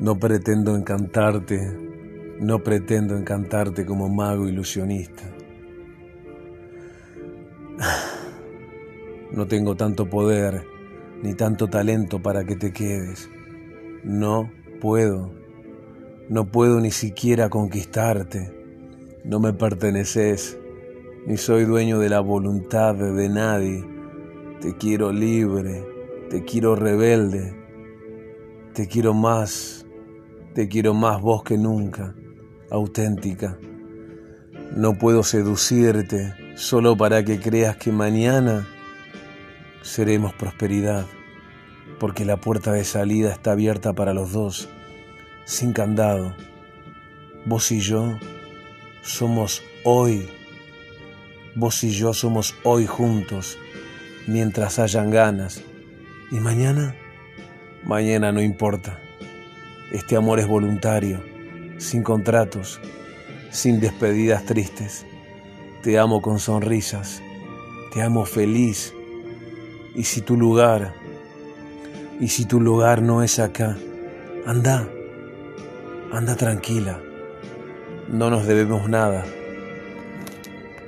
No pretendo encantarte, no pretendo encantarte como mago ilusionista. No tengo tanto poder ni tanto talento para que te quedes. No puedo. No puedo ni siquiera conquistarte. No me perteneces, ni soy dueño de la voluntad de nadie. Te quiero libre, te quiero rebelde, te quiero más te quiero más vos que nunca, auténtica. No puedo seducirte solo para que creas que mañana seremos prosperidad, porque la puerta de salida está abierta para los dos, sin candado. Vos y yo somos hoy, vos y yo somos hoy juntos, mientras hayan ganas. ¿Y mañana? Mañana no importa. Este amor es voluntario, sin contratos, sin despedidas tristes. Te amo con sonrisas, te amo feliz. Y si tu lugar, y si tu lugar no es acá, anda, anda tranquila. No nos debemos nada